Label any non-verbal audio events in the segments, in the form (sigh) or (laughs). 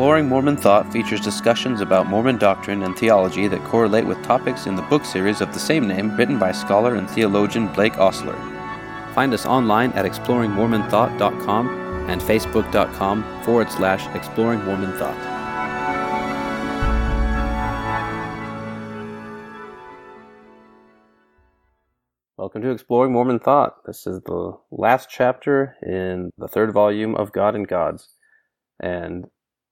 Exploring Mormon Thought features discussions about Mormon doctrine and theology that correlate with topics in the book series of the same name written by scholar and theologian Blake Ostler. Find us online at exploringmormonthought.com and facebook.com forward slash exploring Mormon thought. Welcome to Exploring Mormon Thought. This is the last chapter in the third volume of God and Gods. And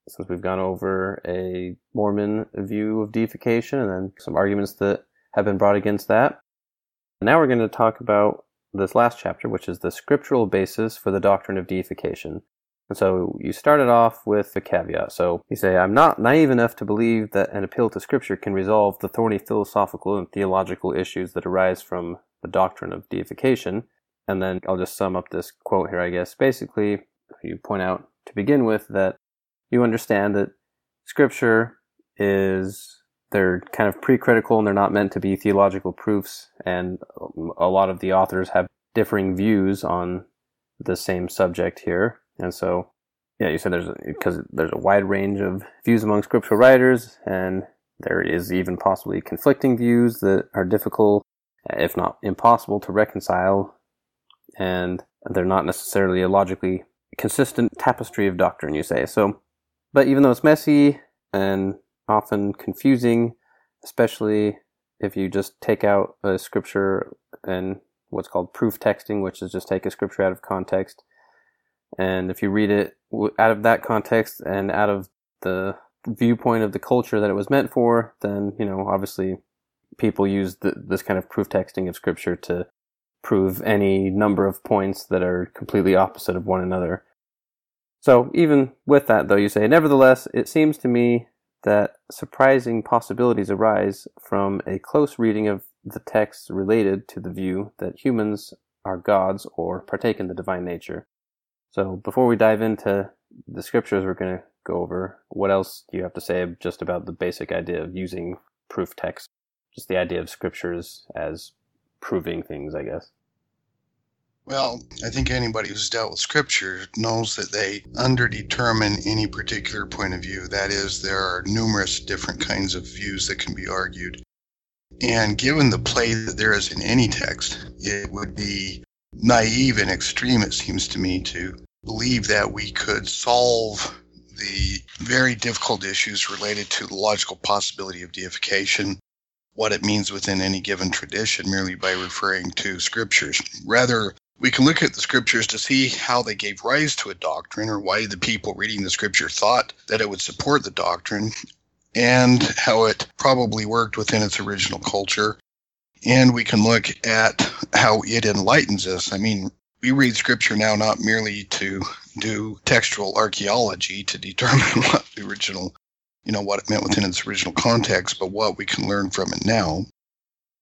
since we've gone over a Mormon view of deification and then some arguments that have been brought against that, now we're going to talk about this last chapter, which is the scriptural basis for the doctrine of deification. And so you started off with a caveat. So you say, I'm not naive enough to believe that an appeal to scripture can resolve the thorny philosophical and theological issues that arise from the doctrine of deification. And then I'll just sum up this quote here, I guess. Basically, you point out to begin with that you understand that scripture is they're kind of pre-critical and they're not meant to be theological proofs. And a lot of the authors have differing views on the same subject here. And so yeah you said there's because there's a wide range of views among scriptural writers and there is even possibly conflicting views that are difficult if not impossible to reconcile. And they're not necessarily a logically consistent tapestry of doctrine you say. So but even though it's messy and often confusing, especially if you just take out a scripture and what's called proof texting, which is just take a scripture out of context. And if you read it out of that context and out of the viewpoint of the culture that it was meant for, then, you know, obviously people use the, this kind of proof texting of scripture to prove any number of points that are completely opposite of one another. So even with that, though, you say, nevertheless, it seems to me that surprising possibilities arise from a close reading of the texts related to the view that humans are gods or partake in the divine nature. So before we dive into the scriptures we're going to go over, what else do you have to say just about the basic idea of using proof text? Just the idea of scriptures as proving things, I guess. Well, I think anybody who's dealt with scripture knows that they underdetermine any particular point of view. That is, there are numerous different kinds of views that can be argued. And given the play that there is in any text, it would be naive and extreme, it seems to me, to believe that we could solve the very difficult issues related to the logical possibility of deification, what it means within any given tradition, merely by referring to scriptures. Rather, we can look at the scriptures to see how they gave rise to a doctrine or why the people reading the scripture thought that it would support the doctrine and how it probably worked within its original culture. And we can look at how it enlightens us. I mean, we read scripture now not merely to do textual archaeology to determine (laughs) what the original, you know, what it meant within its original context, but what we can learn from it now.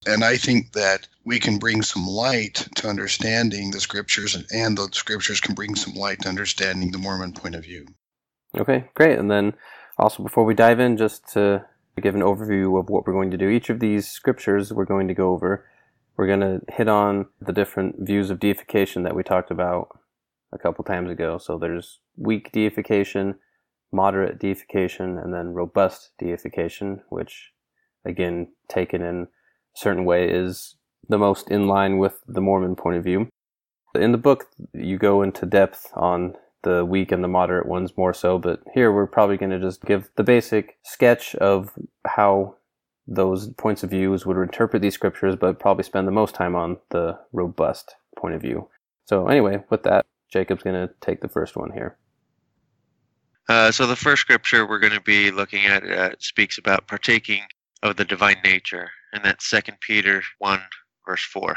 And I think that we can bring some light to understanding the scriptures, and the scriptures can bring some light to understanding the Mormon point of view. Okay, great. And then also, before we dive in, just to give an overview of what we're going to do, each of these scriptures we're going to go over, we're going to hit on the different views of deification that we talked about a couple times ago. So there's weak deification, moderate deification, and then robust deification, which, again, taken in certain way is the most in line with the Mormon point of view. In the book, you go into depth on the weak and the moderate ones more so, but here we're probably going to just give the basic sketch of how those points of views would interpret these scriptures, but probably spend the most time on the robust point of view. So, anyway, with that, Jacob's going to take the first one here. Uh, so, the first scripture we're going to be looking at uh, speaks about partaking of the divine nature and that's Second Peter 1, verse 4.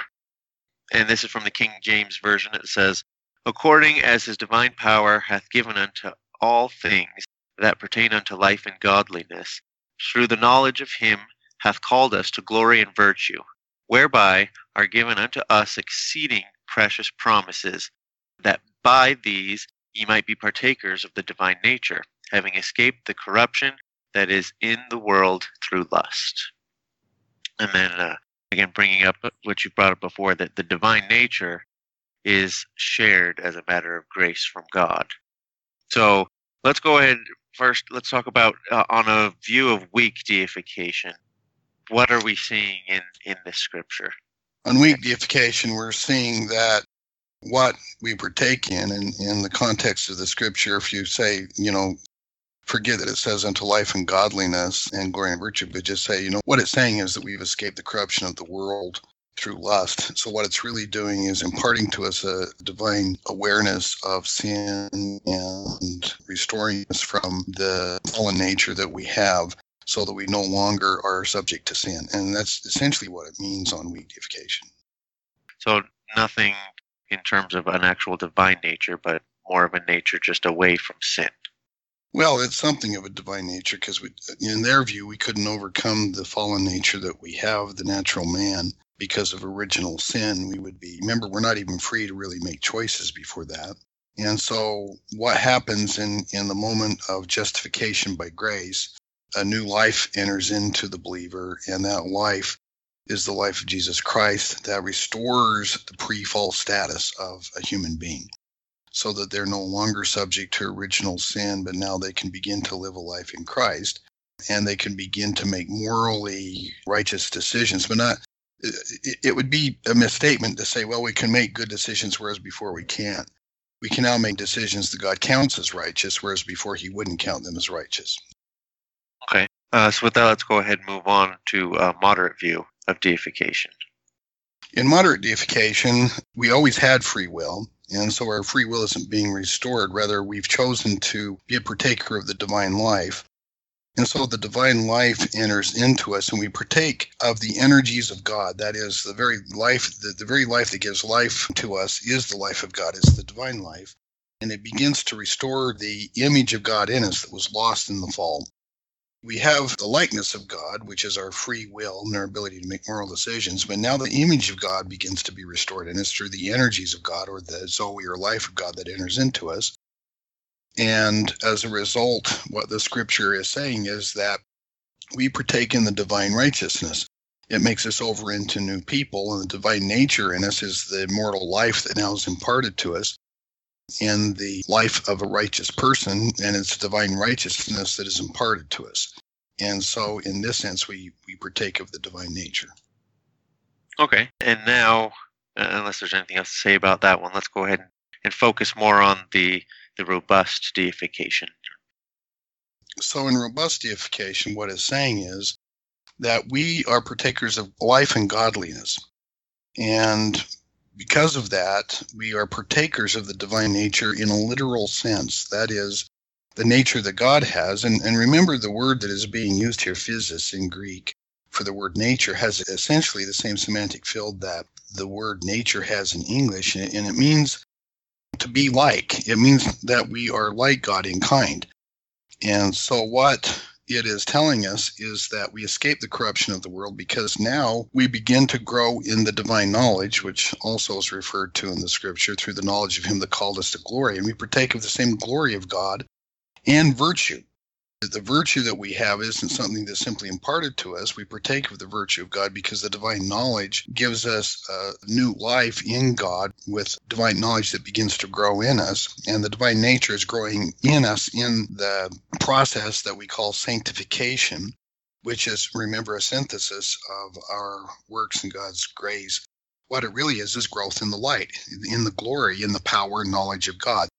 And this is from the King James Version. It says, According as his divine power hath given unto all things that pertain unto life and godliness, through the knowledge of him hath called us to glory and virtue, whereby are given unto us exceeding precious promises, that by these ye might be partakers of the divine nature, having escaped the corruption that is in the world through lust and then uh, again bringing up what you brought up before that the divine nature is shared as a matter of grace from God. So let's go ahead first, let's talk about uh, on a view of weak deification. What are we seeing in in this scripture? On weak deification, we're seeing that what we partake in, in, in the context of the scripture, if you say, you know, forget that it says unto life and godliness and glory and virtue, but just say, you know, what it's saying is that we've escaped the corruption of the world through lust. So what it's really doing is imparting to us a divine awareness of sin and restoring us from the fallen nature that we have so that we no longer are subject to sin. And that's essentially what it means on weak deification. So nothing in terms of an actual divine nature, but more of a nature just away from sin. Well, it's something of a divine nature because in their view, we couldn't overcome the fallen nature that we have, the natural man, because of original sin. We would be, remember, we're not even free to really make choices before that. And so, what happens in, in the moment of justification by grace, a new life enters into the believer, and that life is the life of Jesus Christ that restores the pre fall status of a human being so that they're no longer subject to original sin, but now they can begin to live a life in Christ and they can begin to make morally righteous decisions, but not. It would be a misstatement to say, well, we can make good decisions, whereas before we can't. We can now make decisions that God counts as righteous, whereas before He wouldn't count them as righteous. Okay. Uh, so with that, let's go ahead and move on to a moderate view of deification. In moderate deification, we always had free will, and so our free will isn't being restored. Rather, we've chosen to be a partaker of the divine life. And so the divine life enters into us, and we partake of the energies of God. That is, the very life, the, the very life that gives life to us is the life of God, it's the divine life. And it begins to restore the image of God in us that was lost in the fall we have the likeness of God, which is our free will and our ability to make moral decisions. But now the image of God begins to be restored, and it's through the energies of God or the Zoe or life of God that enters into us. And as a result, what the scripture is saying is that we partake in the divine righteousness. It makes us over into new people, and the divine nature in us is the immortal life that now is imparted to us in the life of a righteous person, and it's divine righteousness that is imparted to us. And so, in this sense, we, we partake of the divine nature. Okay. And now, uh, unless there's anything else to say about that one, let's go ahead and focus more on the, the robust deification. So, in robust deification, what it's saying is that we are partakers of life and godliness. And because of that, we are partakers of the divine nature in a literal sense. That is, the nature that God has. And, and remember, the word that is being used here, physis in Greek, for the word nature has essentially the same semantic field that the word nature has in English, and it means to be like. It means that we are like God in kind. And so, what it is telling us is that we escape the corruption of the world because now we begin to grow in the divine knowledge, which also is referred to in the scripture through the knowledge of Him that called us to glory. And we partake of the same glory of God and virtue. The virtue that we have isn't something that's simply imparted to us. We partake of the virtue of God because the divine knowledge gives us a new life in God with divine knowledge that begins to grow in us. And the divine nature is growing in us in the process that we call sanctification, which is, remember, a synthesis of our works and God's grace. What it really is is growth in the light, in the glory, in the power and knowledge of God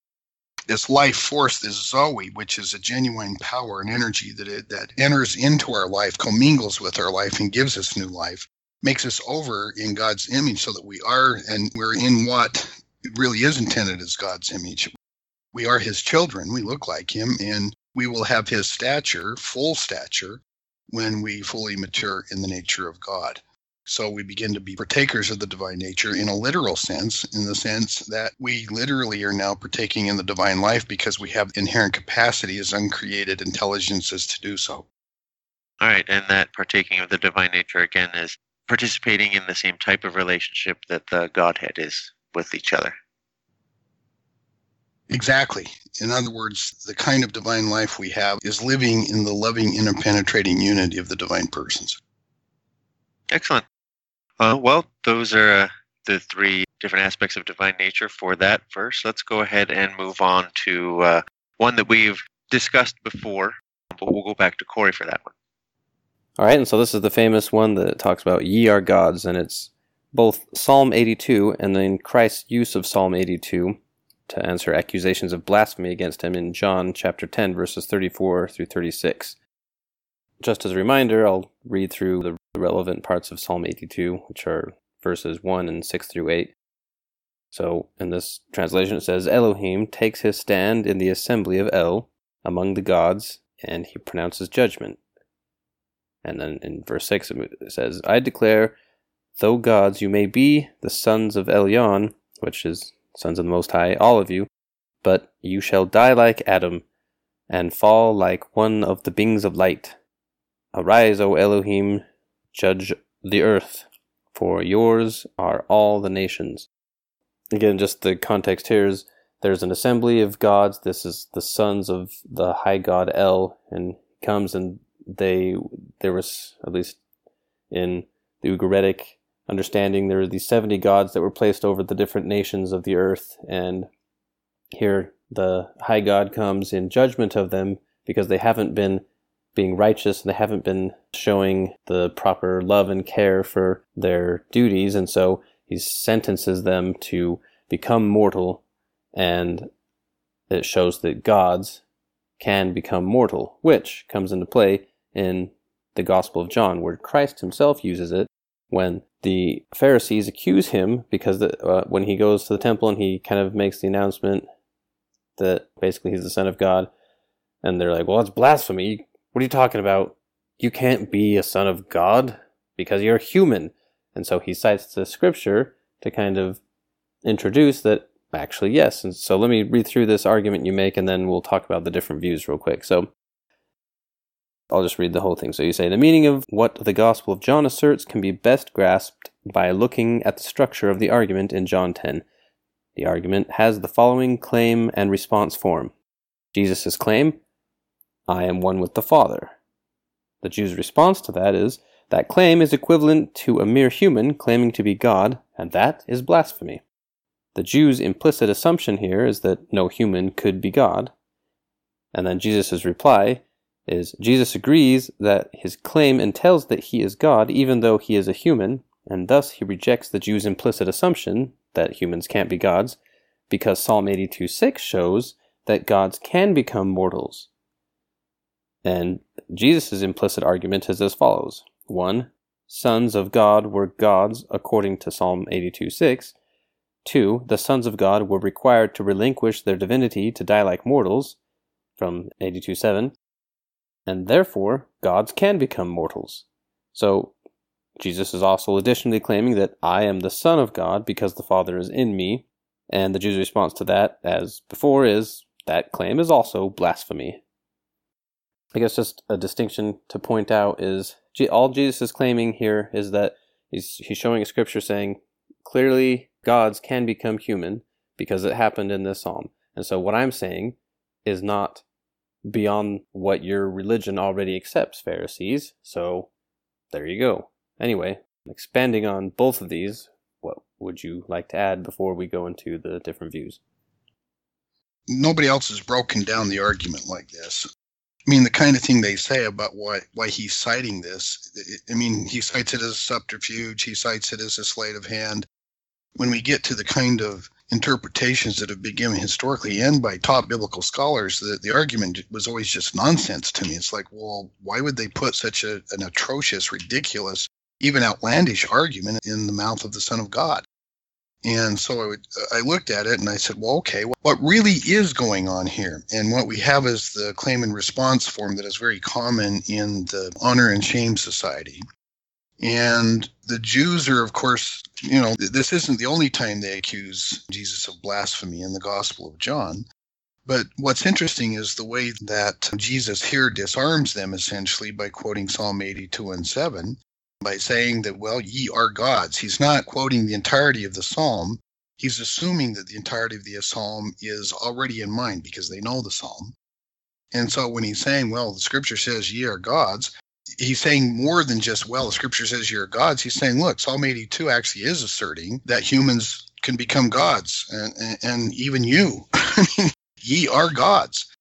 this life force, this Zoe, which is a genuine power and energy that it, that enters into our life, commingles with our life, and gives us new life, makes us over in God's image, so that we are and we're in what really is intended as God's image. We are His children. We look like Him, and we will have His stature, full stature, when we fully mature in the nature of God. So we begin to be partakers of the divine nature in a literal sense, in the sense that we literally are now partaking in the divine life because we have inherent capacity as uncreated intelligences to do so. All right, and that partaking of the divine nature again is participating in the same type of relationship that the Godhead is with each other. Exactly. In other words, the kind of divine life we have is living in the loving, interpenetrating unity of the divine persons. Excellent. Uh, well, those are uh, the three different aspects of divine nature for that verse. Let's go ahead and move on to uh, one that we've discussed before, but we'll go back to Corey for that one. All right, and so this is the famous one that talks about ye are gods, and it's both Psalm 82 and then Christ's use of Psalm 82 to answer accusations of blasphemy against him in John chapter 10, verses 34 through 36. Just as a reminder, I'll read through the relevant parts of Psalm 82, which are verses 1 and 6 through 8. So, in this translation, it says Elohim takes his stand in the assembly of El among the gods, and he pronounces judgment. And then in verse 6 it says, I declare, though gods you may be, the sons of Elyon, which is sons of the Most High, all of you, but you shall die like Adam, and fall like one of the beings of light. Arise, O Elohim, judge the earth, for yours are all the nations. Again, just the context here is there's an assembly of gods. This is the sons of the high god El, and comes and they there was at least in the Ugaritic understanding there were these 70 gods that were placed over the different nations of the earth and here the high god comes in judgment of them because they haven't been being righteous and they haven't been showing the proper love and care for their duties and so he sentences them to become mortal and it shows that gods can become mortal which comes into play in the Gospel of John, where Christ himself uses it when the Pharisees accuse him because the, uh, when he goes to the temple and he kind of makes the announcement that basically he's the Son of God, and they're like, "Well, it's blasphemy. What are you talking about? You can't be a son of God because you're human." And so he cites the scripture to kind of introduce that actually yes. And so let me read through this argument you make, and then we'll talk about the different views real quick. So I'll just read the whole thing. So you say the meaning of what the Gospel of John asserts can be best grasped by looking at the structure of the argument in John 10. The argument has the following claim and response form Jesus' claim, I am one with the Father. The Jew's response to that is, that claim is equivalent to a mere human claiming to be God, and that is blasphemy. The Jew's implicit assumption here is that no human could be God. And then Jesus' reply is Jesus agrees that his claim entails that he is God even though he is a human, and thus he rejects the Jews' implicit assumption that humans can't be gods, because Psalm 82 6 shows that gods can become mortals. And Jesus' implicit argument is as follows 1. Sons of God were gods according to Psalm 82 6. 2. The sons of God were required to relinquish their divinity to die like mortals from 82 7 and therefore gods can become mortals. So Jesus is also additionally claiming that I am the Son of God because the Father is in me, and the Jews' response to that, as before, is that claim is also blasphemy. I guess just a distinction to point out is all Jesus is claiming here is that he's, he's showing a scripture saying clearly gods can become human because it happened in this psalm. And so what I'm saying is not beyond what your religion already accepts, Pharisees. So there you go. Anyway, expanding on both of these, what would you like to add before we go into the different views? Nobody else has broken down the argument like this. I mean, the kind of thing they say about why why he's citing this. I mean, he cites it as a subterfuge. He cites it as a sleight of hand. When we get to the kind of interpretations that have been given historically and by top biblical scholars, the, the argument was always just nonsense to me. It's like, well, why would they put such a, an atrocious, ridiculous, even outlandish argument in the mouth of the Son of God? And so I, would, I looked at it and I said, well, okay, what really is going on here? And what we have is the claim and response form that is very common in the honor and shame society. And the Jews are, of course, you know, this isn't the only time they accuse Jesus of blasphemy in the Gospel of John. But what's interesting is the way that Jesus here disarms them essentially by quoting Psalm 82 and 7 by saying that, well, ye are gods. He's not quoting the entirety of the psalm. He's assuming that the entirety of the psalm is already in mind because they know the psalm. And so when he's saying, well, the scripture says ye are gods, he's saying more than just, well, the scripture says you're gods. He's saying, look, Psalm 82 actually is asserting that humans can become gods and, and, and even you. (laughs) Ye are gods.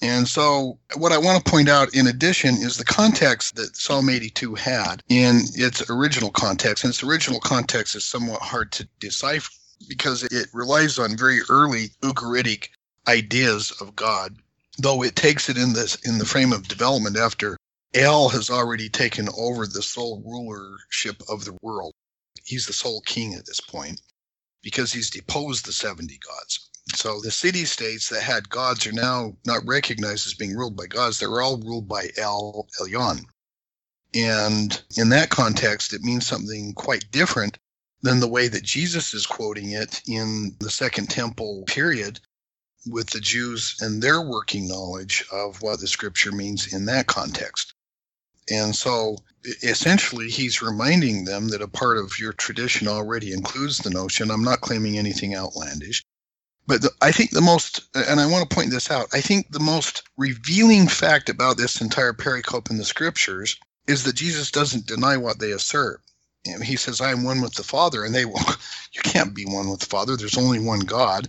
And so, what I want to point out in addition is the context that Psalm 82 had in its original context. And its original context is somewhat hard to decipher because it relies on very early Ugaritic ideas of God, though it takes it in this in the frame of development after El has already taken over the sole rulership of the world. He's the sole king at this point because he's deposed the 70 gods. So the city states that had gods are now not recognized as being ruled by gods. They're all ruled by El Elyon. And in that context, it means something quite different than the way that Jesus is quoting it in the Second Temple period with the Jews and their working knowledge of what the scripture means in that context. And so essentially, he's reminding them that a part of your tradition already includes the notion. I'm not claiming anything outlandish. But the, I think the most, and I want to point this out, I think the most revealing fact about this entire pericope in the scriptures is that Jesus doesn't deny what they assert. And he says, I am one with the Father. And they, well, (laughs) you can't be one with the Father. There's only one God.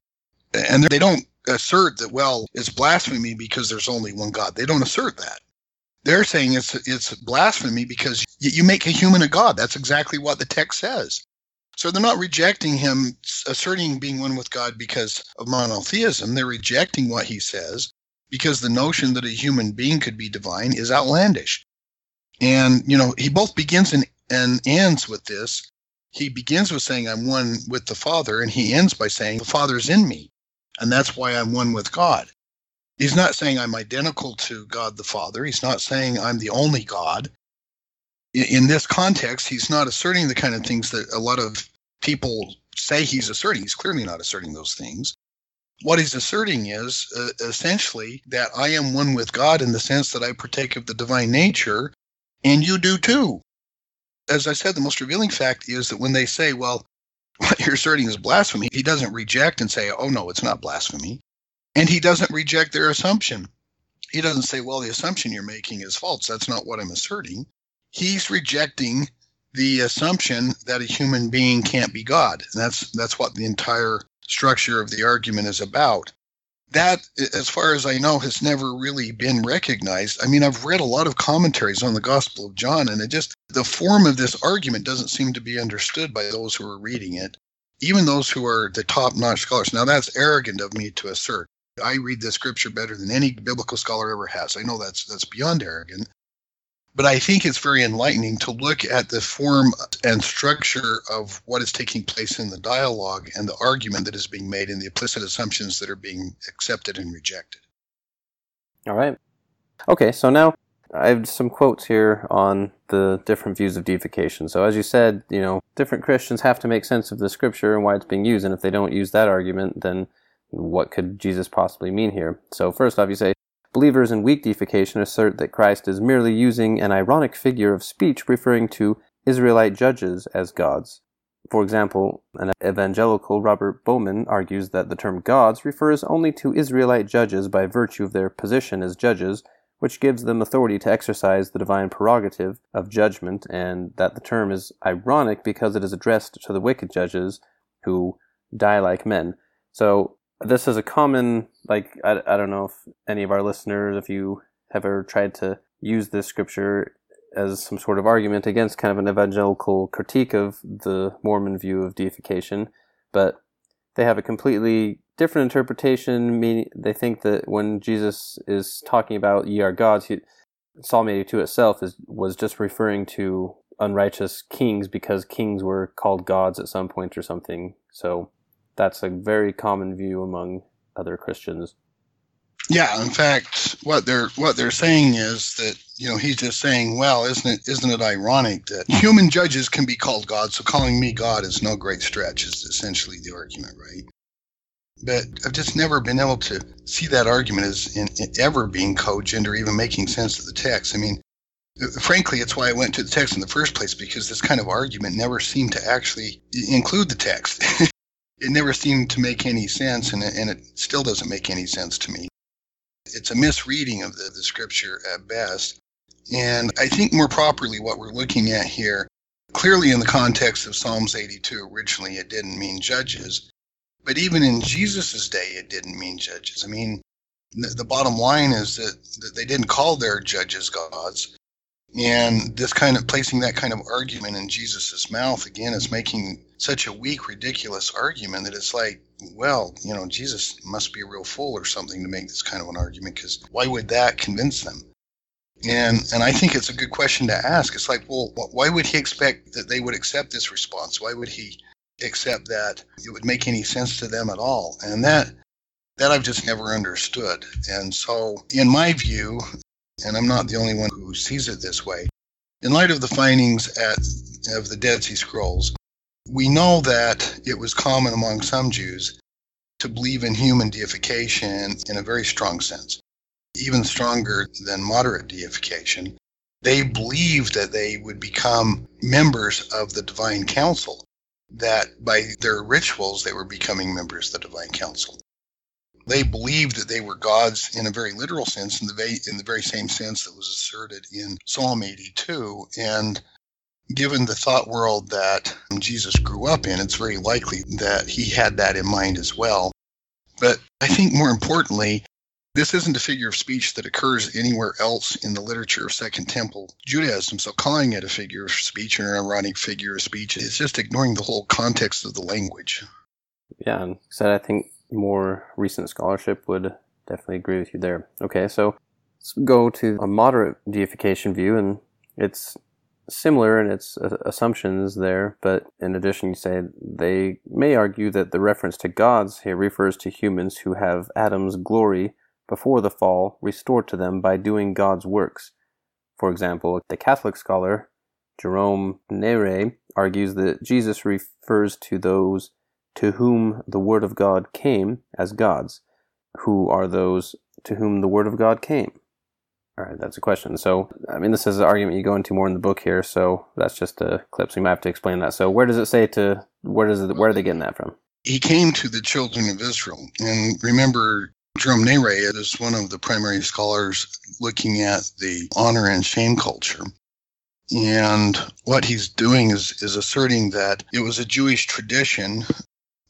And they don't assert that, well, it's blasphemy because there's only one God. They don't assert that. They're saying it's it's blasphemy because you make a human a god. That's exactly what the text says. So they're not rejecting him asserting being one with God because of monotheism. They're rejecting what he says because the notion that a human being could be divine is outlandish. And, you know, he both begins and, and ends with this. He begins with saying, I'm one with the Father, and he ends by saying, The Father's in me. And that's why I'm one with God. He's not saying I'm identical to God the Father. He's not saying I'm the only God in this context, he's not asserting the kind of things that a lot of people say he's asserting. He's clearly not asserting those things. What he's asserting is uh, essentially that I am one with God in the sense that I partake of the divine nature, and you do too. As I said, the most revealing fact is that when they say, well, (laughs) what you're asserting is blasphemy, he doesn't reject and say, oh, no, it's not blasphemy. And he doesn't reject their assumption. He doesn't say, well, the assumption you're making is false. That's not what I'm asserting he's rejecting the assumption that a human being can't be God. And that's that's what the entire structure of the argument is about. That, as far as I know, has never really been recognized. I mean, I've read a lot of commentaries on the Gospel of John, and it just the form of this argument doesn't seem to be understood by those who are reading it, even those who are the top-notch scholars. Now, that's arrogant of me to assert. I read the scripture better than any biblical scholar ever has. I know that's that's beyond arrogant, but I think it's very enlightening to look at the form and structure of what is taking place in the dialogue and the argument that is being made and the implicit assumptions that are being accepted and rejected. All right. Okay, so now I have some quotes here on the different views of deification. So, as you said, you know, different Christians have to make sense of the scripture and why it's being used. And if they don't use that argument, then what could Jesus possibly mean here? So, first off, you say, Believers in weak deification assert that Christ is merely using an ironic figure of speech referring to Israelite judges as gods. For example, an evangelical Robert Bowman argues that the term gods refers only to Israelite judges by virtue of their position as judges, which gives them authority to exercise the divine prerogative of judgment, and that the term is ironic because it is addressed to the wicked judges who die like men. So this is a common like I, I don't know if any of our listeners if you have ever tried to use this scripture as some sort of argument against kind of an evangelical critique of the Mormon view of deification, but they have a completely different interpretation. Meaning, they think that when Jesus is talking about "ye are gods," he, Psalm 82 itself is was just referring to unrighteous kings because kings were called gods at some point or something. So that's a very common view among other Christians. Yeah, in fact, what they're what they're saying is that you know he's just saying, well, isn't it isn't it ironic that human judges can be called God, so calling me God is no great stretch is essentially the argument, right? But I've just never been able to see that argument as in, in ever being cogent or even making sense of the text. I mean, frankly, it's why I went to the text in the first place because this kind of argument never seemed to actually include the text. (laughs) it never seemed to make any sense, and it, and it still doesn't make any sense to me. It's a misreading of the, the scripture at best. And I think more properly, what we're looking at here, clearly in the context of Psalms 82, originally it didn't mean judges. But even in Jesus' day, it didn't mean judges. I mean, The, the bottom line is that, that they didn't call their judges gods. And this kind of placing that kind of argument in Jesus' mouth again is making such a weak, ridiculous argument that it's like, well, you know, Jesus must be a real fool or something to make this kind of an argument because why would that convince them? And and I think it's a good question to ask. It's like, well, why would he expect that they would accept this response? Why would he accept that it would make any sense to them at all? And that that I've just never understood. And so, in my view, and I'm not the only one who sees it this way, in light of the findings at, of the Dead Sea Scrolls, we know that it was common among some Jews to believe in human deification in a very strong sense even stronger than moderate deification. They believed that they would become members of the divine council, that by their rituals they were becoming members of the divine council. They believed that they were gods in a very literal sense, in the, very, in the very same sense that was asserted in Psalm 82. And given the thought world that Jesus grew up in, it's very likely that he had that in mind as well. But I think more importantly, this isn't a figure of speech that occurs anywhere else in the literature of Second Temple Judaism, so calling it a figure of speech or an ironic figure of speech is just ignoring the whole context of the language. Yeah, and said I think more recent scholarship would definitely agree with you there. Okay, so let's go to a moderate deification view, and it's similar in its assumptions there, but in addition, you say they may argue that the reference to gods here refers to humans who have Adam's glory before the fall restored to them by doing God's works. For example, the Catholic scholar Jerome Neyrey argues that Jesus refers to those to whom the Word of God came as gods. Who are those to whom the Word of God came? All right, that's a question. So, I mean, this is an argument you go into more in the book here, so that's just a clip, so you might have to explain that. So, where does it say to, where does it, where are they getting that from? He came to the children of Israel. And remember, Jerome Neyrey is one of the primary scholars looking at the honor and shame culture. And what he's doing is, is asserting that it was a Jewish tradition.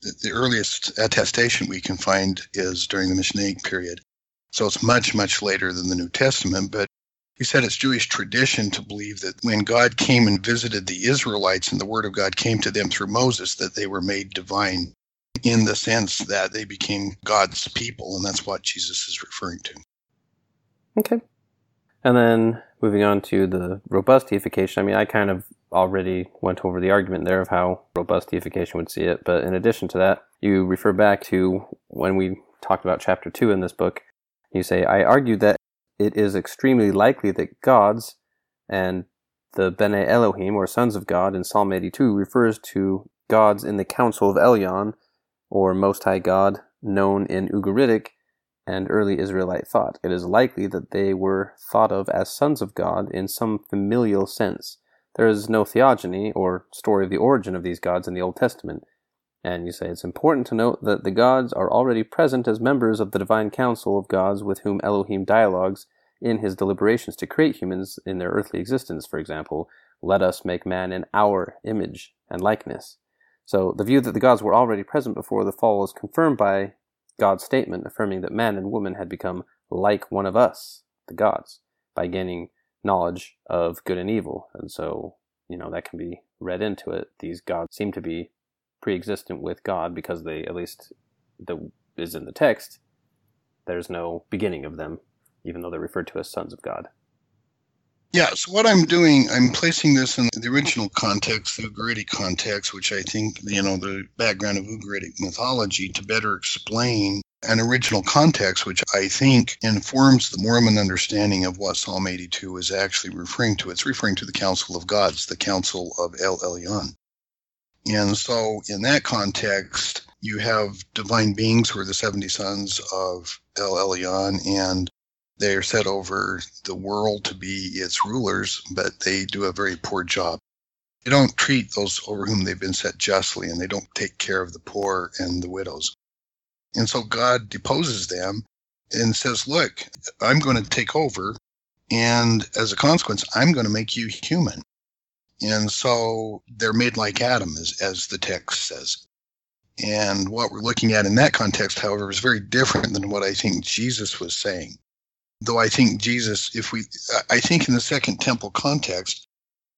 The earliest attestation we can find is during the Mishnaic period. So it's much, much later than the New Testament. But he said it's Jewish tradition to believe that when God came and visited the Israelites and the word of God came to them through Moses, that they were made divine in the sense that they became God's people, and that's what Jesus is referring to. Okay. And then moving on to the robust deification, I mean, I kind of already went over the argument there of how robust deification would see it, but in addition to that, you refer back to when we talked about chapter 2 in this book. You say, I argue that it is extremely likely that gods and the Bene Elohim, or sons of God, in Psalm 82 refers to gods in the Council of Elyon or Most High God, known in Ugaritic and early Israelite thought. It is likely that they were thought of as sons of God in some familial sense. There is no theogony or story of the origin of these gods in the Old Testament. And you say it's important to note that the gods are already present as members of the divine council of gods with whom Elohim dialogues in his deliberations to create humans in their earthly existence. For example, let us make man in our image and likeness. So the view that the gods were already present before the fall is confirmed by God's statement affirming that man and woman had become like one of us, the gods, by gaining knowledge of good and evil. And so, you know, that can be read into it. These gods seem to be pre-existent with God because they, at least, the is in the text. There's no beginning of them, even though they're referred to as sons of God. Yeah, so what I'm doing, I'm placing this in the original context, the Ugaritic context, which I think, you know, the background of Ugaritic mythology to better explain an original context, which I think informs the Mormon understanding of what Psalm 82 is actually referring to. It's referring to the Council of Gods, the Council of El Elyon. And so, in that context, you have divine beings who are the 70 sons of El Elyon, and they are set over the world to be its rulers, but they do a very poor job. They don't treat those over whom they've been set justly, and they don't take care of the poor and the widows. And so God deposes them and says, Look, I'm going to take over. And as a consequence, I'm going to make you human. And so they're made like Adam, as, as the text says. And what we're looking at in that context, however, is very different than what I think Jesus was saying. Though I think Jesus, if we, I think in the second temple context,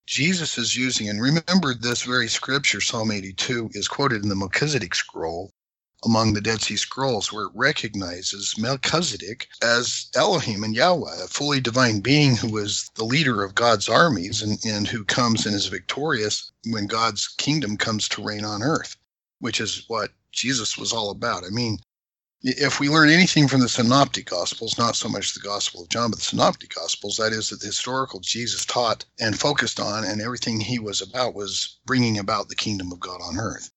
Jesus is using, and remember this very scripture, Psalm 82, is quoted in the Melchizedek scroll among the Dead Sea Scrolls, where it recognizes Melchizedek as Elohim and Yahweh, a fully divine being who is the leader of God's armies and, and who comes and is victorious when God's kingdom comes to reign on earth, which is what Jesus was all about. I mean, if we learn anything from the synoptic gospels not so much the gospel of john but the synoptic gospels that is that the historical jesus taught and focused on and everything he was about was bringing about the kingdom of god on earth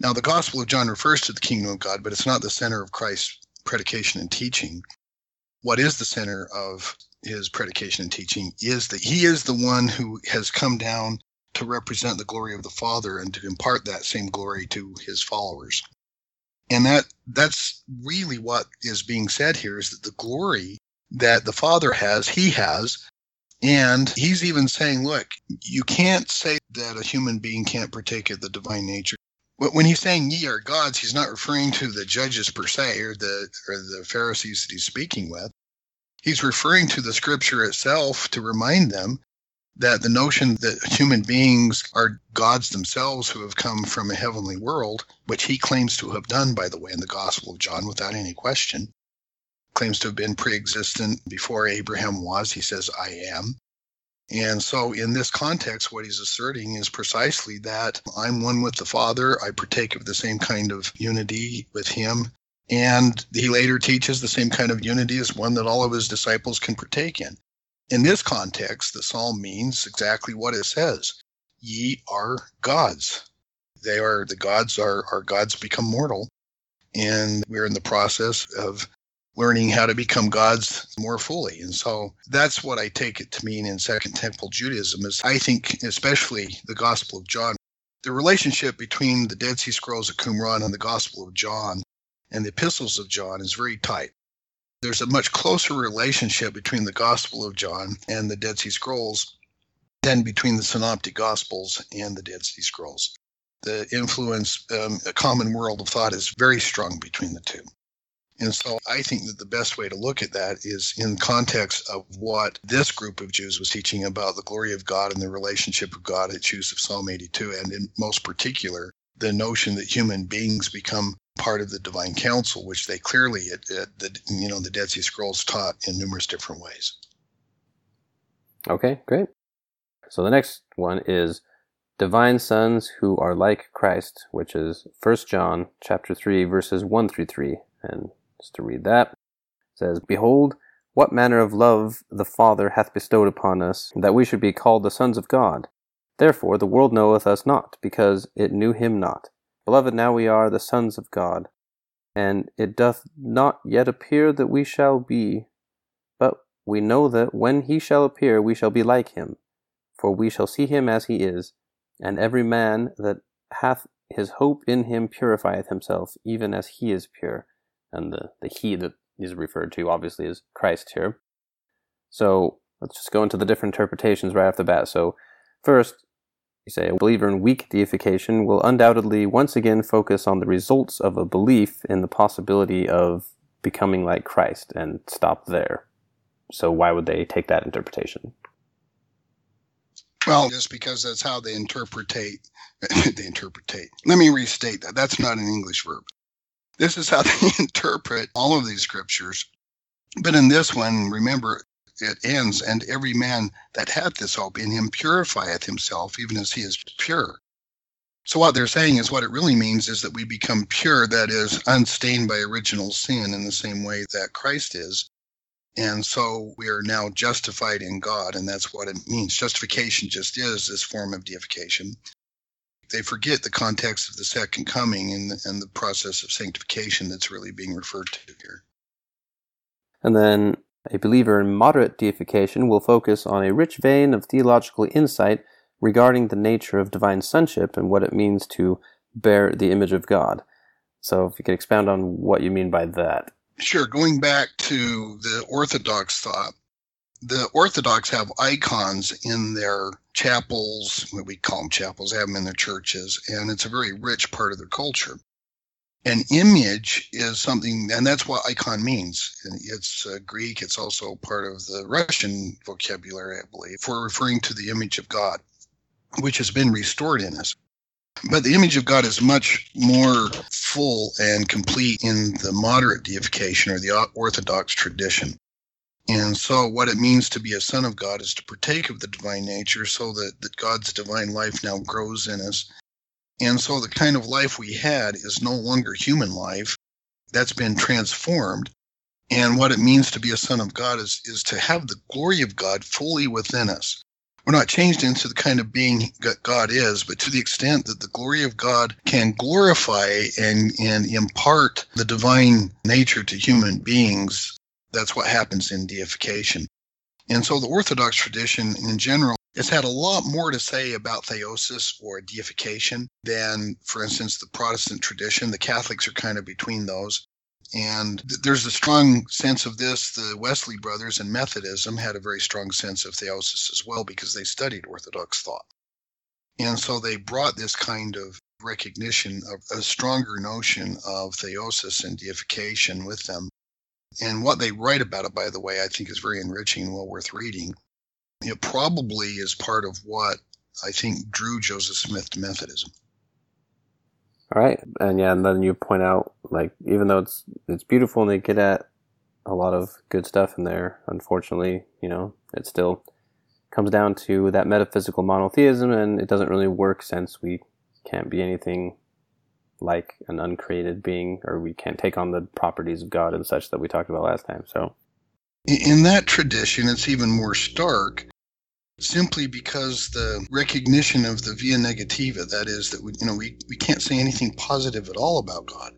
now the gospel of john refers to the kingdom of god but it's not the center of christ's predication and teaching. What is the center of his predication and teaching is that he is the one who has come down to represent the glory of the father and to impart that same glory to his followers. And that that's really what is being said here is that the glory that the father has he has. And he's even saying look you can't say that a human being can't partake of the divine nature when he's saying ye are gods he's not referring to the judges per se or the or the pharisees that he's speaking with he's referring to the scripture itself to remind them that the notion that human beings are gods themselves who have come from a heavenly world, which he claims to have done, by the way, in the Gospel of John without any question, claims to have been pre existent before Abraham was. He says, I am. And so, in this context, what he's asserting is precisely that I'm one with the Father. I partake of the same kind of unity with him. And he later teaches the same kind of unity as one that all of his disciples can partake in. In this context, the psalm means exactly what it says ye are gods. They are the gods are our gods become mortal. And we're in the process of learning how to become gods more fully. And so that's what I take it to mean in Second Temple Judaism is I think especially the Gospel of John, the relationship between the Dead Sea Scrolls of Qumran and the Gospel of John and the epistles of John is very tight there's a much closer relationship between the Gospel of John and the Dead Sea Scrolls than between the Synoptic Gospels and the Dead Sea Scrolls. The influence, um, a common world of thought is very strong between the two. And so I think that the best way to look at that is in context of what this group of Jews was teaching about the glory of God and the relationship of God at use of Psalm 82, and in most particular, the notion that human beings become part of the divine council, which they clearly, at the you know, the Dead Sea Scrolls taught in numerous different ways. Okay, great. So the next one is divine sons who are like Christ, which is 1 John chapter 3 verses 1 through 3. And just to read that, says, "Behold, what manner of love the Father hath bestowed upon us, that we should be called the sons of God. Therefore the world knoweth us not, because it knew him not. Beloved, now we are the sons of God, and it doth not yet appear that we shall be, but we know that when he shall appear, we shall be like him, for we shall see him as he is. And every man that hath his hope in him purifieth himself, even as he is pure. And the, the he that is referred to, obviously, is Christ here. So let's just go into the different interpretations right off the bat. So, first, you say a believer in weak deification will undoubtedly once again focus on the results of a belief in the possibility of becoming like Christ and stop there. So why would they take that interpretation? Well, just because that's how they interpretate. (laughs) they interpretate. Let me restate that. That's not an English verb. This is how (laughs) they interpret all of these scriptures. But in this one, remember, it ends, and every man that hath this hope in him purifieth himself, even as he is pure. So, what they're saying is what it really means is that we become pure, that is, unstained by original sin in the same way that Christ is. And so we are now justified in God, and that's what it means. Justification just is this form of deification. They forget the context of the second coming and the, and the process of sanctification that's really being referred to here. And then a believer in moderate deification will focus on a rich vein of theological insight regarding the nature of divine sonship and what it means to bear the image of God. So, if you could expound on what you mean by that. Sure. Going back to the Orthodox thought, the Orthodox have icons in their chapels, what we call them chapels, they have them in their churches, and it's a very rich part of their culture. An image is something, and that's what icon means. It's uh, Greek. It's also part of the Russian vocabulary, I believe, for referring to the image of God, which has been restored in us. But the image of God is much more full and complete in the moderate deification or the Orthodox tradition. And so, what it means to be a son of God is to partake of the divine nature so that, that God's divine life now grows in us and so the kind of life we had is no longer human life. That's been transformed. And what it means to be a son of God is, is to have the glory of God fully within us. We're not changed into the kind of being that God is, but to the extent that the glory of God can glorify and, and impart the divine nature to human beings, that's what happens in deification. And so the Orthodox tradition in general has had a lot more to say about theosis or deification than, for instance, the Protestant tradition. The Catholics are kind of between those. And th- there's a strong sense of this. The Wesley brothers in Methodism had a very strong sense of theosis as well because they studied Orthodox thought. And so they brought this kind of recognition of a stronger notion of theosis and deification with them. And what they write about it, by the way, I think is very enriching and well worth reading it probably is part of what I think drew Joseph Smith to Methodism. All right, and yeah, and then you point out like even though it's it's beautiful and they get at a lot of good stuff in there, unfortunately, you know, it still comes down to that metaphysical monotheism, and it doesn't really work since we can't be anything like an uncreated being, or we can't take on the properties of God and such that we talked about last time. So, in that tradition, it's even more stark simply because the recognition of the via negativa, that is, that we, you know, we, we can't say anything positive at all about God.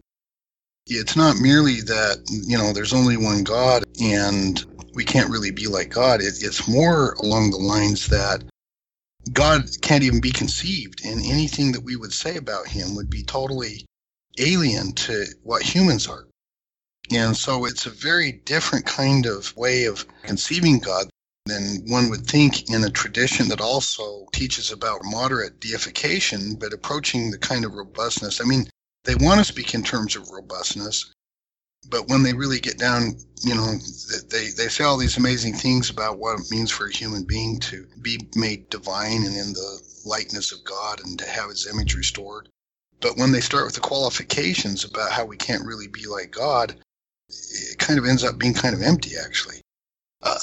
It's not merely that, you know, there's only one God and we can't really be like God. It, it's more along the lines that God can't even be conceived, and anything that we would say about him would be totally alien to what humans are. And so it's a very different kind of way of conceiving God than one would think in a tradition that also teaches about moderate deification, but approaching the kind of robustness. I mean, they want to speak in terms of robustness, but when they really get down, you know, they, they say all these amazing things about what it means for a human being to be made divine and in the likeness of God and to have his image restored. But when they start with the qualifications about how we can't really be like God, it kind of ends up being kind of empty, actually.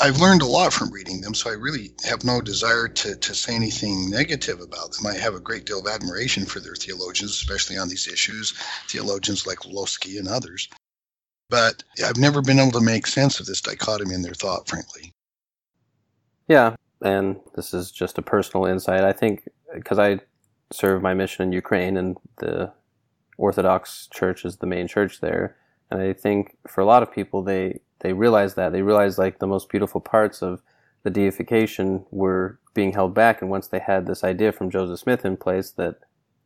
I've learned a lot from reading them, so I really have no desire to, to say anything negative about them. I have a great deal of admiration for their theologians, especially on these issues, theologians like Lossky and others. But I've never been able to make sense of this dichotomy in their thought, frankly. Yeah, and this is just a personal insight. I think because I serve my mission in Ukraine and the Orthodox Church is the main church there, and I think for a lot of people, they they realized that they realize like the most beautiful parts of the deification were being held back, and once they had this idea from Joseph Smith in place that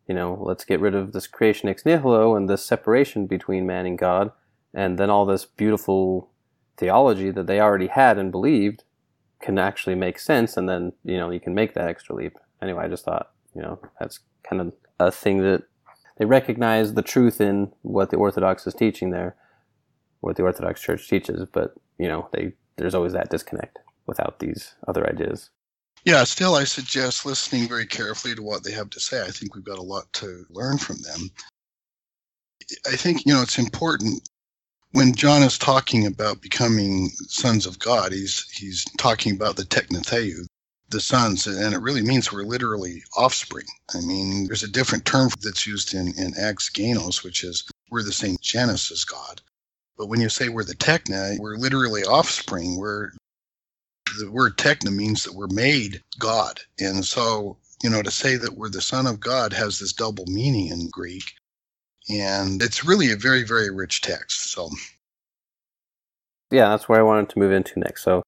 you know let's get rid of this creation ex nihilo and this separation between man and God, and then all this beautiful theology that they already had and believed can actually make sense, and then you know you can make that extra leap. Anyway, I just thought you know that's kind of a thing that they recognize the truth in what the Orthodox is teaching there, what the Orthodox Church teaches, but you know, they there's always that disconnect without these other ideas. Yeah, still, I suggest listening very carefully to what they have to say. I think we've got a lot to learn from them. I think, you know, it's important when John is talking about becoming sons of God, he's he's talking about the tekna theou, the sons, and it really means we're literally offspring. I mean, there's a different term that's used in, in Acts Genos, which is we're the same genus as God. But when you say we're the techna, we're literally offspring. We're the word techna means that we're made God. And so, you know, to say that we're the son of God has this double meaning in Greek. And it's really a very, very rich text. So Yeah, that's where I wanted to move into next. So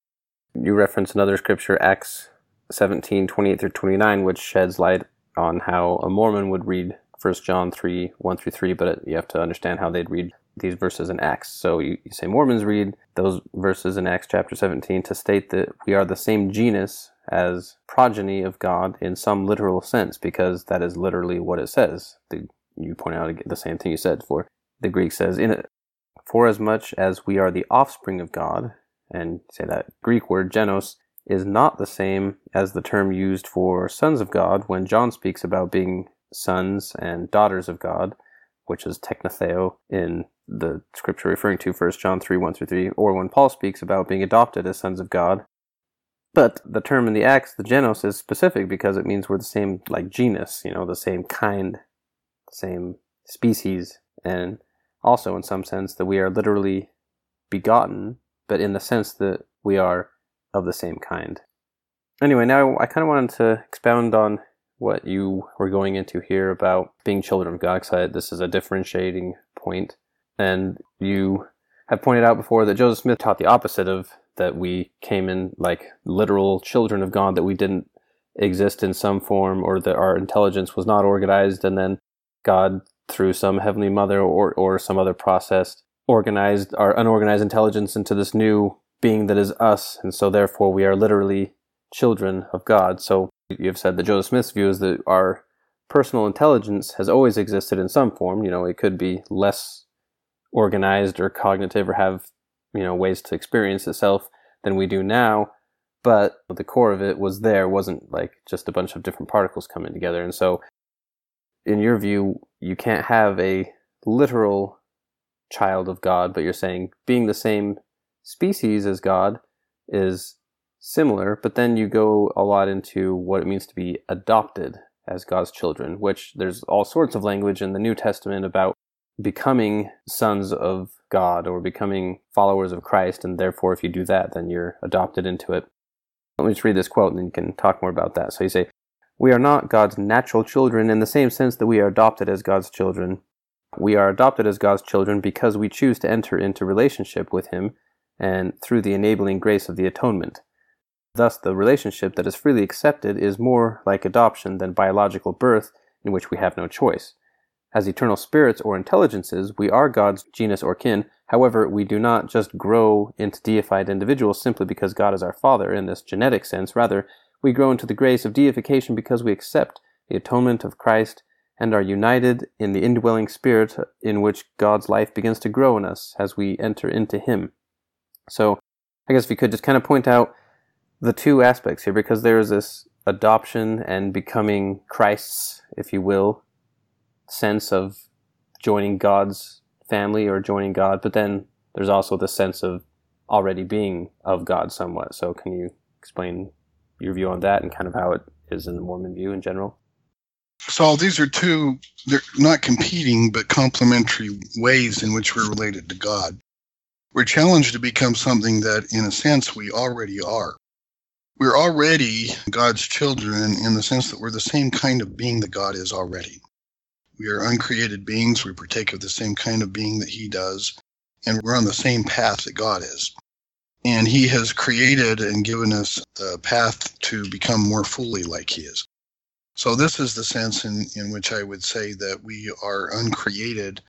you reference another scripture, Acts 17, 28 through 29, which sheds light on how a Mormon would read 1 John 3, 1 through 3, but you have to understand how they'd read these verses in Acts. So you, you say Mormons read those verses in Acts chapter 17 to state that we are the same genus as progeny of God in some literal sense, because that is literally what it says. The, you point out the same thing you said for the Greek says, in for as much as we are the offspring of God, and say that Greek word genos is not the same as the term used for sons of God when John speaks about being sons and daughters of God, which is tekna theou in the scripture referring to 1 John 3 1 through 3, or when Paul speaks about being adopted as sons of God. But the term in the Acts, the genos, is specific because it means we're the same, like genus, you know, the same kind, same species, and also in some sense that we are literally begotten, but in the sense that we are of the same kind. Anyway, now I kind of wanted to expound on what you were going into here about being children of God, because this is a differentiating point. And you have pointed out before that Joseph Smith taught the opposite of that we came in like literal children of God, that we didn't exist in some form or that our intelligence was not organized and then God through some heavenly mother or, or some other process organized our unorganized intelligence into this new being that is us and so therefore we are literally children of God. So you've said that Joseph Smith's view is that our personal intelligence has always existed in some form. You know, it could be less organized or cognitive or have, you know, ways to experience itself than we do now. But the core of it was there, wasn't like just a bunch of different particles coming together. And so, in your view, you can't have a literal child of God, but you're saying being the same species as God is similar, but then you go a lot into what it means to be adopted as God's children, which there's all sorts of language in the New Testament about becoming sons of God or becoming followers of Christ, and therefore, if you do that, then you're adopted into it. Let me just read this quote and then you can talk more about that. So you say, We are not God's natural children in the same sense that we are adopted as God's children. We are adopted as God's children because we choose to enter into relationship with Him and through the enabling grace of the atonement. Thus, the relationship that is freely accepted is more like adoption than biological birth, in which we have no choice. As eternal spirits or intelligences, we are God's genus or kin. However, we do not just grow into deified individuals simply because God is our Father in this genetic sense. Rather, we grow into the grace of deification because we accept the atonement of Christ and are united in the indwelling spirit in which God's life begins to grow in us as we enter into Him. So, I guess if you could just kind of point out the two aspects here because there is this adoption and becoming Christ's, if you will, sense of joining God's family or joining God, but then there's also the sense of already being of God somewhat. So, can you explain your view on that and kind of how it is in the Mormon view in general? So, these are two, they're not competing, but complementary ways in which we're related to God. We're challenged to become something that, in a sense, we already are we're already God's children in the sense that we're the same kind of being that God is already. We are uncreated beings. We partake of the same kind of being that He does, and we're on the same path that God is. And He has created and given us a path to become more fully like He is. So, this is the sense in, in which I would say that we are uncreated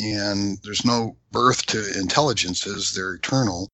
and there's no birth to intelligences, they're eternal.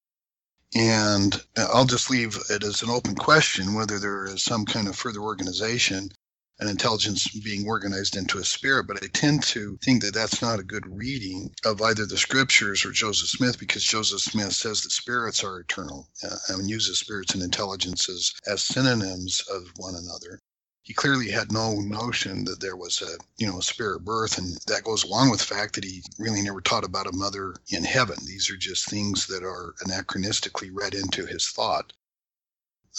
And I'll just leave it as an open question whether there is some kind of further organization and intelligence being organized into a spirit. But I tend to think that that's not a good reading of either the scriptures or Joseph Smith because Joseph Smith says that spirits are eternal uh, and uses spirits and intelligences as synonyms of one another he clearly had no notion that there was a you know a spirit birth and that goes along with the fact that he really never taught about a mother in heaven these are just things that are anachronistically read into his thought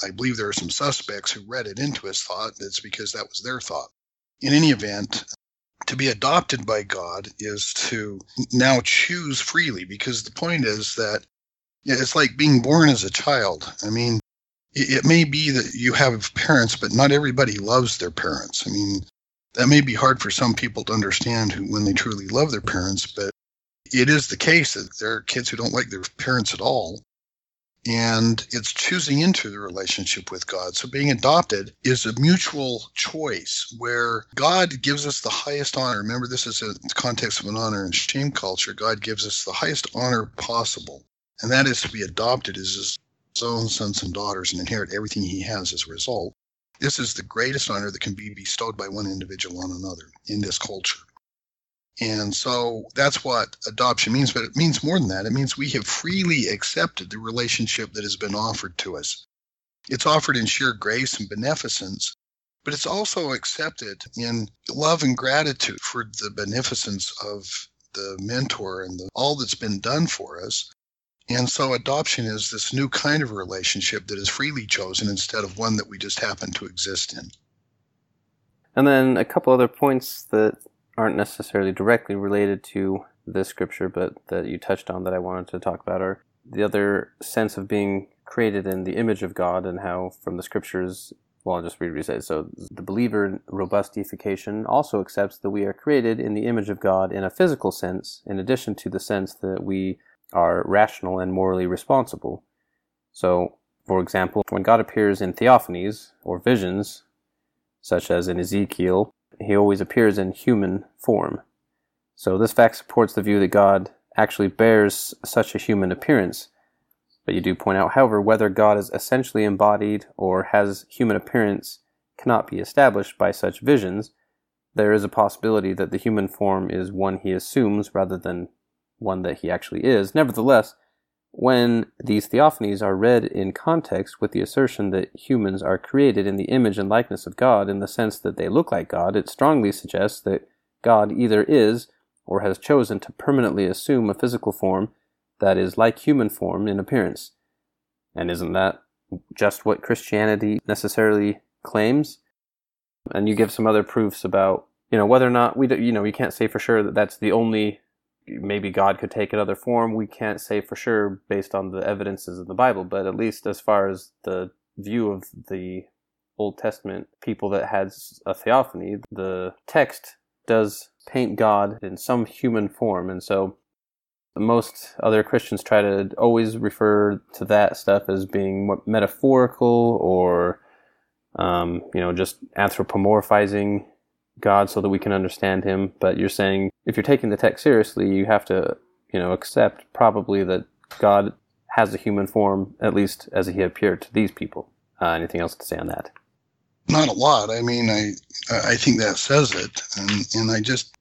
i believe there are some suspects who read it into his thought that's because that was their thought in any event to be adopted by god is to now choose freely because the point is that it's like being born as a child i mean it may be that you have parents, but not everybody loves their parents. I mean, that may be hard for some people to understand who, when they truly love their parents, but it is the case that there are kids who don't like their parents at all. And it's choosing into the relationship with God. So being adopted is a mutual choice where God gives us the highest honor. Remember, this is a the context of an honor and shame culture. God gives us the highest honor possible. And that is to be adopted as his own sons and daughters and inherit everything he has as a result. This is the greatest honor that can be bestowed by one individual on another in this culture. And so that's what adoption means, but it means more than that. It means we have freely accepted the relationship that has been offered to us. It's offered in sheer grace and beneficence, but it's also accepted in love and gratitude for the beneficence of the mentor and the, all that's been done for us. And so adoption is this new kind of relationship that is freely chosen instead of one that we just happen to exist in. And then a couple other points that aren't necessarily directly related to this scripture, but that you touched on that I wanted to talk about are the other sense of being created in the image of God and how from the scriptures well, I'll just read what. So the believer in robust deification also accepts that we are created in the image of God in a physical sense, in addition to the sense that we are rational and morally responsible. So, for example, when God appears in theophanies or visions, such as in Ezekiel, he always appears in human form. So this fact supports the view that God actually bears such a human appearance. But you do point out, however, whether God is essentially embodied or has human appearance cannot be established by such visions. There is a possibility that the human form is one he assumes rather than one that he actually is. Nevertheless, when these theophanies are read in context with the assertion that humans are created in the image and likeness of God in the sense that they look like God, it strongly suggests that God either is or has chosen to permanently assume a physical form that is like human form in appearance. And isn't that just what Christianity necessarily claims? And you give some other proofs about, you know, whether or not we, do, you know, we can't say for sure that that's the only maybe God could take another form. We can't say for sure based on the evidences of the Bible, but at least as far as the view of the Old Testament people that had a theophany, the text does paint God in some human form. And so most other Christians try to always refer to that stuff as being metaphorical or, um, you know, just anthropomorphizing God so that we can understand him. But you're saying if you're taking the text seriously, you have to, you know, accept probably that God has a human form, at least as he appeared to these people. Uh, anything else to say on that? Not a lot. I mean, I I think that says it, and and I just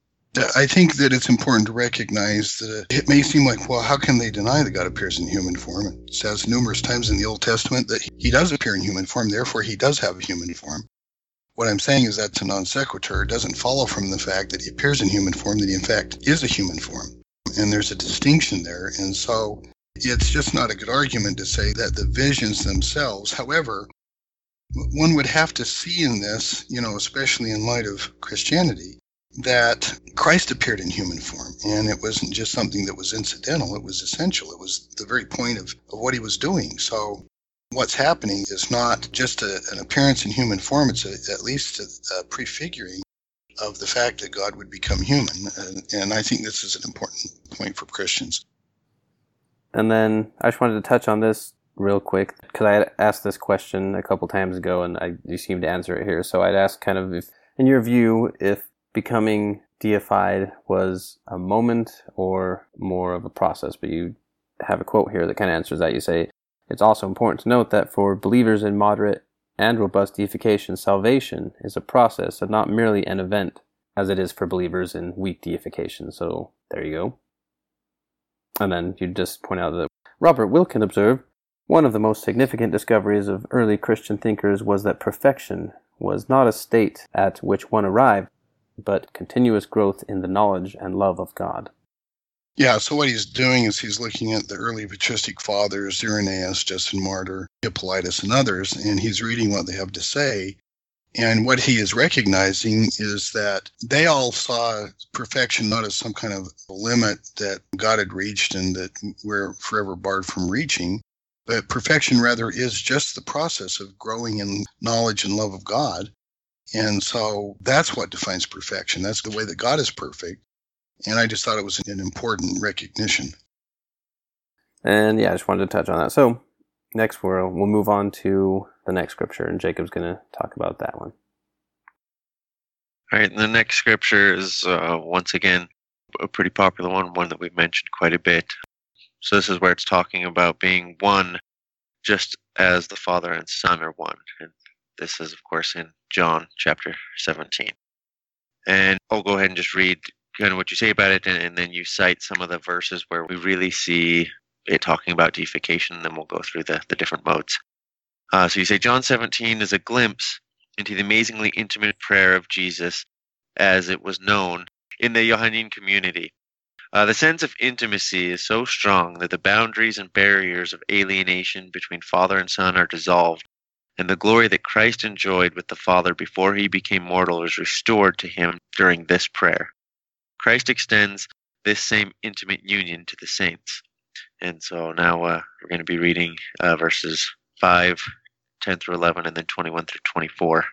I think that it's important to recognize that it may seem like, well, how can they deny that God appears in human form? It says numerous times in the Old Testament that he does appear in human form, therefore he does have a human form. What I'm saying is that's a non sequitur. It doesn't follow from the fact that he appears in human form that he, in fact, is a human form. And there's a distinction there. And so it's just not a good argument to say that the visions themselves, however, one would have to see in this, you know, especially in light of Christianity, that Christ appeared in human form. And it wasn't just something that was incidental, it was essential. It was the very point of, of what he was doing. So what's happening is not just a, an appearance in human form, it's a, at least a, a, prefiguring of the fact that God would become human. And, and I think this is an important point for Christians. And then I just wanted to touch on this real quick because I had asked this question a couple times ago and I, you seem to answer it here. So I'd ask kind of if, in your view, if becoming deified was a moment or more of a process, but you have a quote here that kind of answers that. You say, it's also important to note that for believers in moderate and robust deification, salvation is a process and not merely an event, as it is for believers in weak deification. So there you go. And then you just point out that Robert Wilken observed one of the most significant discoveries of early Christian thinkers was that perfection was not a state at which one arrived, but continuous growth in the knowledge and love of God. Yeah, so what he's doing is he's looking at the early patristic fathers, Irenaeus, Justin Martyr, Hippolytus, and others, and he's reading what they have to say. And what he is recognizing is that they all saw perfection not as some kind of limit that God had reached and that we're forever barred from reaching, but perfection rather is just the process of growing in knowledge and love of God. And so that's what defines perfection. That's the way that God is perfect. And I just thought it was an important recognition. And yeah, I just wanted to touch on that. So next we'll, we'll move on to the next scripture, and Jacob's going to talk about that one. All right, the next scripture is uh, once again a pretty popular one, one that we've mentioned quite a bit. So this is where it's talking about being one, just as the Father and Son are one. And this is, of course, in John chapter 17. And I'll go ahead and just read kind of what you say about it, and, and then you cite some of the verses where we really see it talking about deification, and then we'll go through the, the different modes. Uh, so you say John 17 is a glimpse into the amazingly intimate prayer of Jesus as it was known in the Johannine community. Uh, the sense of intimacy is so strong that the boundaries and barriers of alienation between Father and Son are dissolved, and the glory that Christ enjoyed with the Father before he became mortal is restored to him during this prayer. Christ extends this same intimate union to the saints. And so now uh, we're going to be reading uh, verses 5, 10 through 11, and then 21 through 24,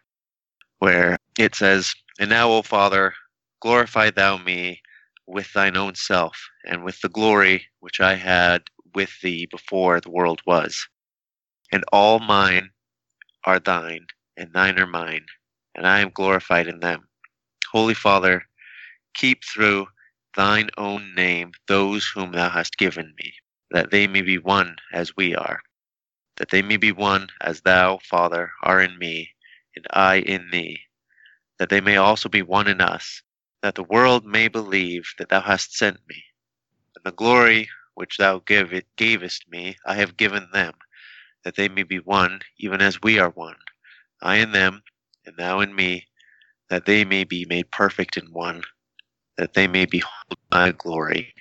where it says, And now, O Father, glorify thou me with thine own self, and with the glory which I had with thee before the world was. And all mine are thine, and thine are mine, and I am glorified in them. Holy Father, keep through thine own name those whom thou hast given me, that they may be one as we are, that they may be one as thou, Father, are in me, and I in thee, that they may also be one in us, that the world may believe that thou hast sent me. And the glory which thou gavest me I have given them, that they may be one, even as we are one, I in them, and thou in me, that they may be made perfect in one, that they may behold my glory,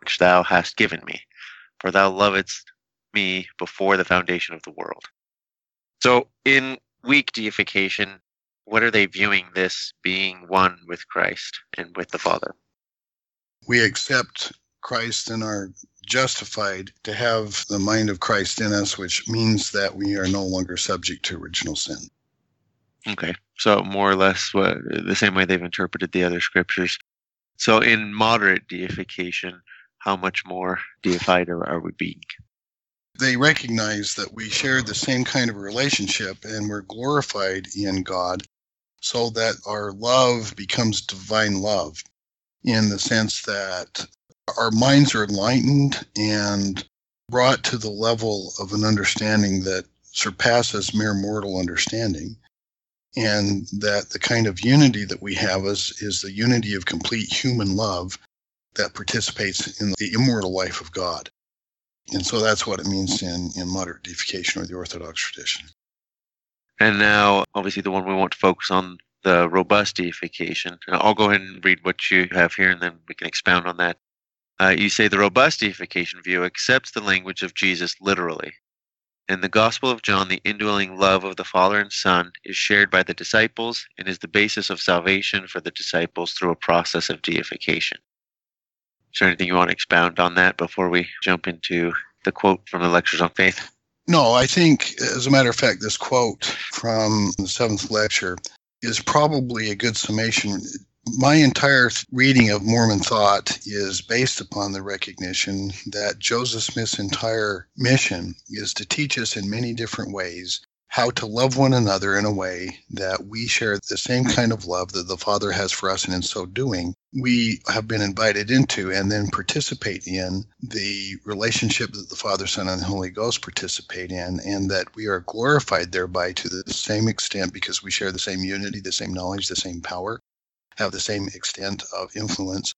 which thou hast given me, for thou lovedst me before the foundation of the world. So, in weak deification, what are they viewing this being one with Christ and with the Father? We accept Christ and are justified to have the mind of Christ in us, which means that we are no longer subject to original sin. Okay, so more or less what, the same way they've interpreted the other scriptures. So, in moderate deification, how much more deified are, are we being? They recognize that we share the same kind of relationship and we're glorified in God so that our love becomes divine love in the sense that our minds are enlightened and brought to the level of an understanding that surpasses mere mortal understanding and that the kind of unity that we have is, is the unity of complete human love that participates in the immortal life of God. And so that's what it means in, in moderate deification or the Orthodox tradition. And now, obviously, the one we want to focus on, the robust deification. I'll go ahead and read what you have here and then we can expound on that. Uh, you say the robust deification view accepts the language of Jesus literally. In the Gospel of John, the indwelling love of the Father and Son is shared by the disciples and is the basis of salvation for the disciples through a process of deification. Is there anything you want to expound on that before we jump into the quote from the Lectures on Faith? No, I think, as a matter of fact, this quote from the seventh lecture is probably a good summation. My entire reading of Mormon thought is based upon the recognition that Joseph Smith's entire mission is to teach us in many different ways how to love one another in a way that we share the same kind of love that the Father has for us, and in so doing, we have been invited into and then participate in the relationship that the Father, Son, and the Holy Ghost participate in, and that we are glorified thereby to the same extent because we share the same unity, the same knowledge, the same power, have the same extent of influence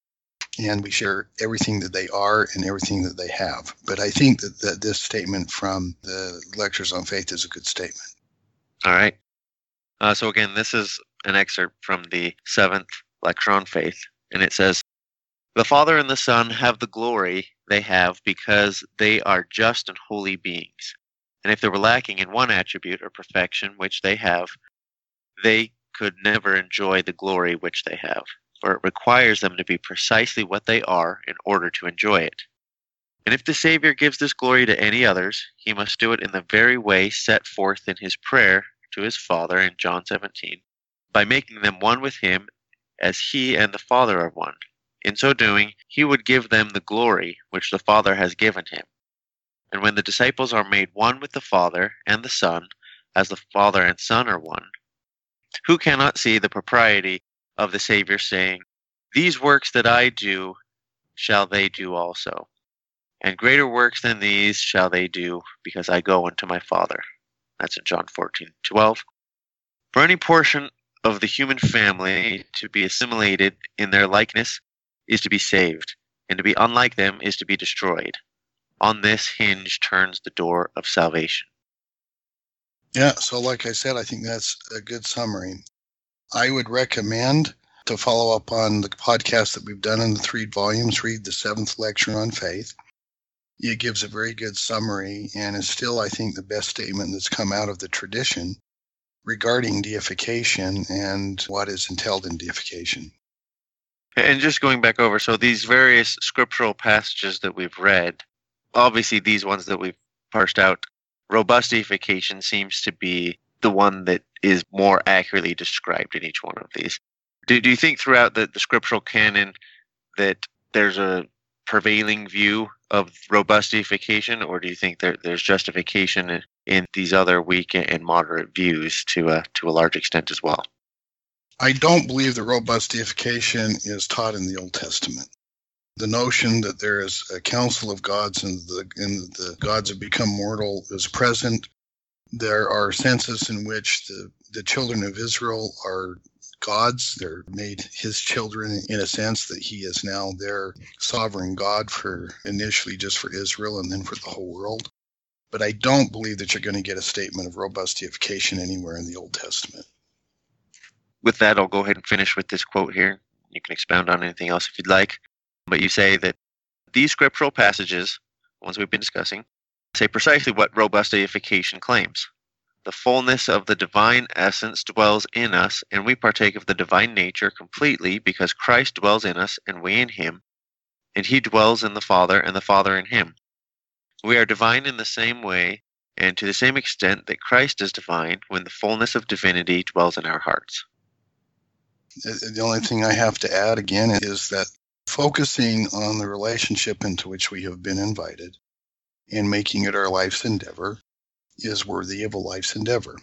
and we share everything that they are and everything that they have. But I think that, that this statement from the lectures on faith is a good statement. All right. Uh, so again, this is an excerpt from the seventh lecture on faith, and it says, "The Father and the Son have the glory they have because they are just and holy beings. And if they were lacking in one attribute or perfection which they have, they could never enjoy the glory which they have." for it requires them to be precisely what they are in order to enjoy it. And if the Savior gives this glory to any others, he must do it in the very way set forth in his prayer to his Father in John 17, by making them one with him as he and the Father are one. In so doing, he would give them the glory which the Father has given him. And when the disciples are made one with the Father and the Son, as the Father and Son are one, who cannot see the propriety of the Savior, saying, These works that I do shall they do also. And greater works than these shall they do, because I go unto my Father. That's in John 14, 12. For any portion of the human family to be assimilated in their likeness is to be saved, and to be unlike them is to be destroyed. On this hinge turns the door of salvation. Yeah, so like I said, I think that's a good summary. I would recommend to follow up on the podcast that we've done in the three volumes, read the seventh lecture on faith. It gives a very good summary and is still, I think, the best statement that's come out of the tradition regarding deification and what is entailed in deification. And just going back over, so these various scriptural passages that we've read, obviously these ones that we've parsed out, robust deification seems to be the one that is more accurately described in each one of these. Do, do you think throughout the, the scriptural canon that there's a prevailing view of robust deification, or do you think there, there's justification in these other weak and moderate views to a, to a large extent as well? I don't believe that robust deification is taught in the Old Testament. The notion that there is a council of gods and the, and the gods have become mortal is present. There are senses in which the, the children of Israel are gods. They're made his children in a sense that he is now their sovereign God for initially just for Israel and then for the whole world. But I don't believe that you're going to get a statement of robust deification anywhere in the Old Testament. With that, I'll go ahead and finish with this quote here. You can expound on anything else if you'd like. But you say that these scriptural passages, ones we've been discussing, say precisely what robust deification claims. The fullness of the divine essence dwells in us, and we partake of the divine nature completely because Christ dwells in us and we in him, and he dwells in the Father and the Father in him. We are divine in the same way and to the same extent that Christ is divine when the fullness of divinity dwells in our hearts. The only thing I have to add again is that focusing on the relationship into which we have been invited and making it our life's endeavor is worthy of a life's endeavor.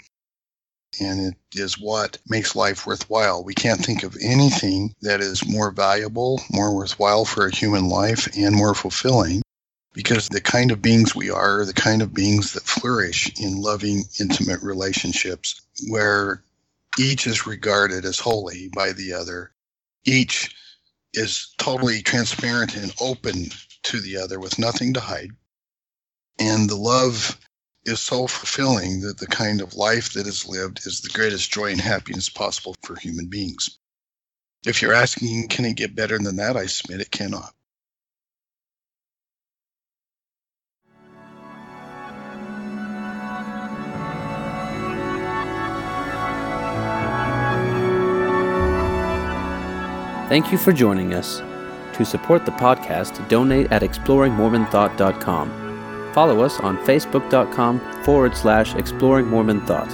And it is what makes life worthwhile. We can't think of anything that is more valuable, more worthwhile for a human life, and more fulfilling because the kind of beings we are, the kind of beings that flourish in loving, intimate relationships where each is regarded as holy by the other, each is totally transparent and open to the other with nothing to hide. And the love is so fulfilling that the kind of life that is lived is the greatest joy and happiness possible for human beings. If you're asking, can it get better than that? I submit it cannot. Thank you for joining us. To support the podcast, donate at exploringmormonthought.com. Follow us on facebook.com forward slash exploring Mormon Thought.